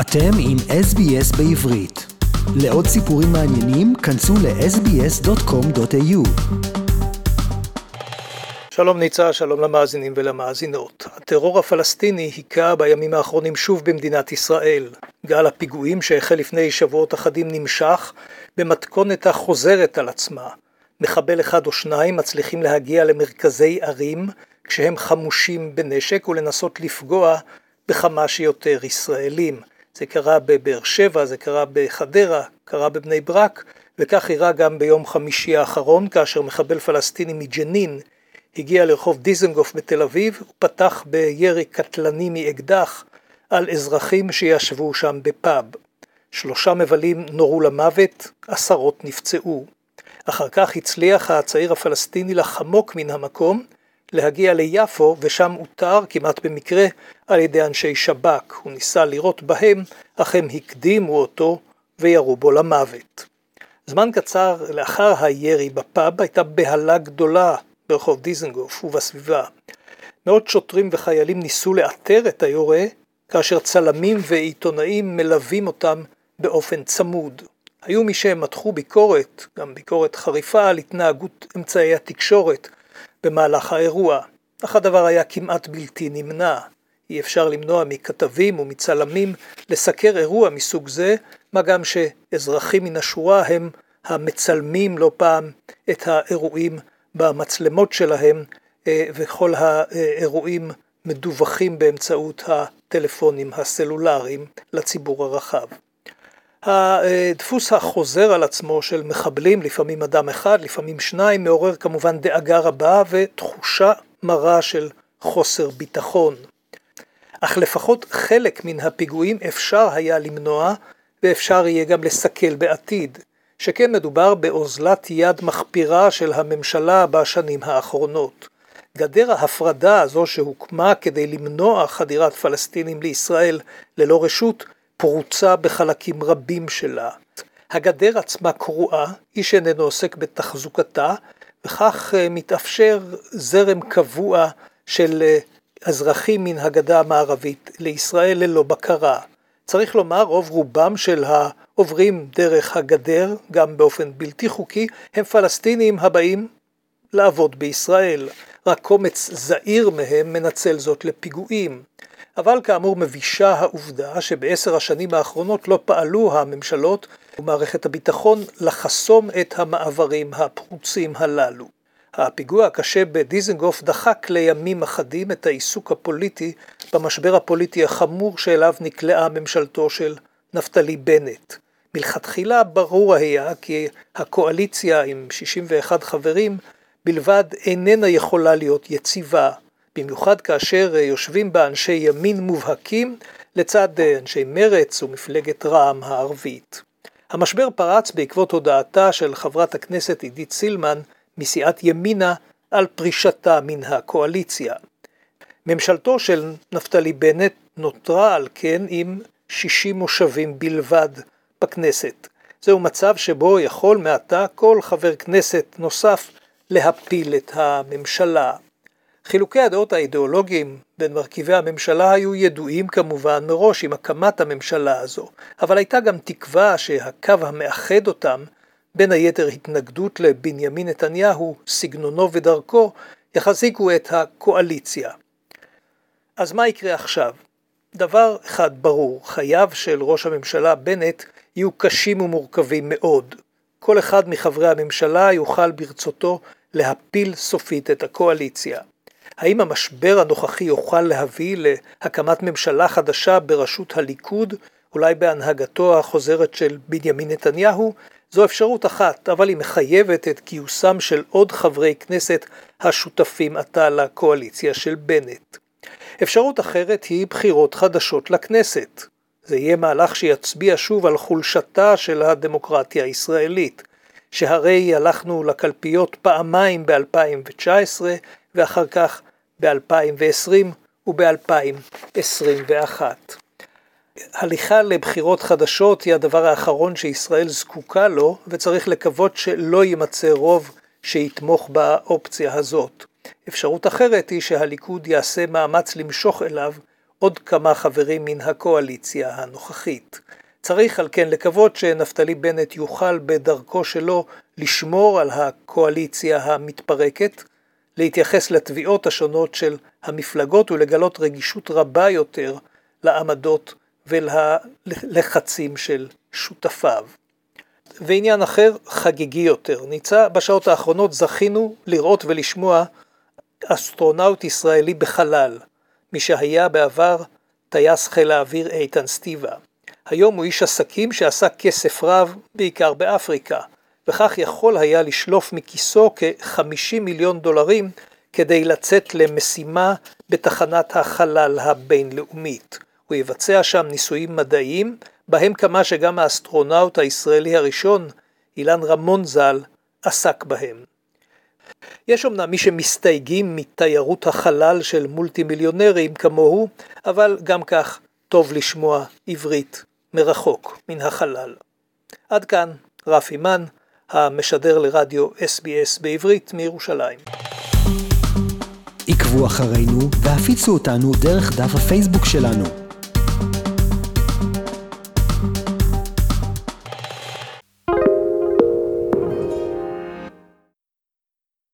אתם עם SBS בעברית. לעוד סיפורים מעניינים, כנסו ל-sbs.com.au. שלום ניצה, שלום למאזינים ולמאזינות. הטרור הפלסטיני היכה בימים האחרונים שוב במדינת ישראל. גל הפיגועים שהחל לפני שבועות אחדים נמשך במתכונת החוזרת על עצמה. מחבל אחד או שניים מצליחים להגיע למרכזי ערים כשהם חמושים בנשק ולנסות לפגוע בכמה שיותר ישראלים. זה קרה בבאר שבע, זה קרה בחדרה, קרה בבני ברק, וכך אירע גם ביום חמישי האחרון, כאשר מחבל פלסטיני מג'נין הגיע לרחוב דיזנגוף בתל אביב, ופתח בירי קטלני מאקדח על אזרחים שישבו שם בפאב. שלושה מבלים נורו למוות, עשרות נפצעו. אחר כך הצליח הצעיר הפלסטיני לחמוק מן המקום, להגיע ליפו ושם אותר כמעט במקרה על ידי אנשי שב"כ. הוא ניסה לירות בהם, אך הם הקדימו אותו וירו בו למוות. זמן קצר לאחר הירי בפאב הייתה בהלה גדולה ברחוב דיזנגוף ובסביבה. מאות שוטרים וחיילים ניסו לאתר את היורה, כאשר צלמים ועיתונאים מלווים אותם באופן צמוד. היו מי שמתחו ביקורת, גם ביקורת חריפה, על התנהגות אמצעי התקשורת במהלך האירוע, אך הדבר היה כמעט בלתי נמנע. אי אפשר למנוע מכתבים ומצלמים לסקר אירוע מסוג זה, מה גם שאזרחים מן השורה הם המצלמים לא פעם את האירועים במצלמות שלהם, אה, וכל האירועים מדווחים באמצעות הטלפונים הסלולריים לציבור הרחב. הדפוס החוזר על עצמו של מחבלים, לפעמים אדם אחד, לפעמים שניים, מעורר כמובן דאגה רבה ותחושה מרה של חוסר ביטחון. אך לפחות חלק מן הפיגועים אפשר היה למנוע ואפשר יהיה גם לסכל בעתיד, שכן מדובר באוזלת יד מחפירה של הממשלה בשנים האחרונות. גדר ההפרדה הזו שהוקמה כדי למנוע חדירת פלסטינים לישראל ללא רשות, פרוצה בחלקים רבים שלה. הגדר עצמה קרועה, איש איננו עוסק בתחזוקתה, וכך אה, מתאפשר זרם קבוע של אה, אזרחים מן הגדה המערבית לישראל ללא בקרה. צריך לומר, רוב רובם של העוברים דרך הגדר, גם באופן בלתי חוקי, הם פלסטינים הבאים לעבוד בישראל. רק קומץ זעיר מהם מנצל זאת לפיגועים. אבל כאמור מבישה העובדה שבעשר השנים האחרונות לא פעלו הממשלות ומערכת הביטחון לחסום את המעברים הפרוצים הללו. הפיגוע הקשה בדיזנגוף דחק לימים אחדים את העיסוק הפוליטי במשבר הפוליטי החמור שאליו נקלעה ממשלתו של נפתלי בנט. מלכתחילה ברור היה כי הקואליציה עם 61 חברים בלבד איננה יכולה להיות יציבה, במיוחד כאשר יושבים בה אנשי ימין מובהקים לצד אנשי מרץ ומפלגת רע"מ הערבית. המשבר פרץ בעקבות הודעתה של חברת הכנסת עידית סילמן מסיעת ימינה על פרישתה מן הקואליציה. ממשלתו של נפתלי בנט נותרה על כן עם 60 מושבים בלבד בכנסת. זהו מצב שבו יכול מעתה כל חבר כנסת נוסף להפיל את הממשלה. חילוקי הדעות האידיאולוגיים בין מרכיבי הממשלה היו ידועים כמובן מראש עם הקמת הממשלה הזו, אבל הייתה גם תקווה שהקו המאחד אותם, בין היתר התנגדות לבנימין נתניהו, סגנונו ודרכו, יחזיקו את הקואליציה. אז מה יקרה עכשיו? דבר אחד ברור, חייו של ראש הממשלה בנט יהיו קשים ומורכבים מאוד. כל אחד מחברי הממשלה יוכל ברצותו להפיל סופית את הקואליציה. האם המשבר הנוכחי יוכל להביא להקמת ממשלה חדשה בראשות הליכוד, אולי בהנהגתו החוזרת של בנימין נתניהו? זו אפשרות אחת, אבל היא מחייבת את גיוסם של עוד חברי כנסת השותפים עתה לקואליציה של בנט. אפשרות אחרת היא בחירות חדשות לכנסת. זה יהיה מהלך שיצביע שוב על חולשתה של הדמוקרטיה הישראלית, שהרי הלכנו לקלפיות פעמיים ב-2019 ואחר כך ב-2020 וב-2021. הליכה לבחירות חדשות היא הדבר האחרון שישראל זקוקה לו, וצריך לקוות שלא יימצא רוב שיתמוך באופציה הזאת. אפשרות אחרת היא שהליכוד יעשה מאמץ למשוך אליו עוד כמה חברים מן הקואליציה הנוכחית. צריך על כן לקוות שנפתלי בנט יוכל בדרכו שלו לשמור על הקואליציה המתפרקת, להתייחס לתביעות השונות של המפלגות ולגלות רגישות רבה יותר לעמדות וללחצים של שותפיו. ועניין אחר, חגיגי יותר, ניצה בשעות האחרונות זכינו לראות ולשמוע אסטרונאוט ישראלי בחלל, מי שהיה בעבר טייס חיל האוויר איתן סטיבה. היום הוא איש עסקים שעשה כסף רב, בעיקר באפריקה, וכך יכול היה לשלוף מכיסו כ-50 מיליון דולרים כדי לצאת למשימה בתחנת החלל הבינלאומית. הוא יבצע שם ניסויים מדעיים, בהם כמה שגם האסטרונאוט הישראלי הראשון, אילן רמון ז"ל, עסק בהם. יש אמנם מי שמסתייגים מתיירות החלל של מולטי מיליונרים כמוהו, אבל גם כך טוב לשמוע עברית מרחוק, מן החלל. עד כאן רפי מן, המשדר לרדיו SBS בעברית מירושלים. עקבו אחרינו והפיצו אותנו דרך דף הפייסבוק שלנו.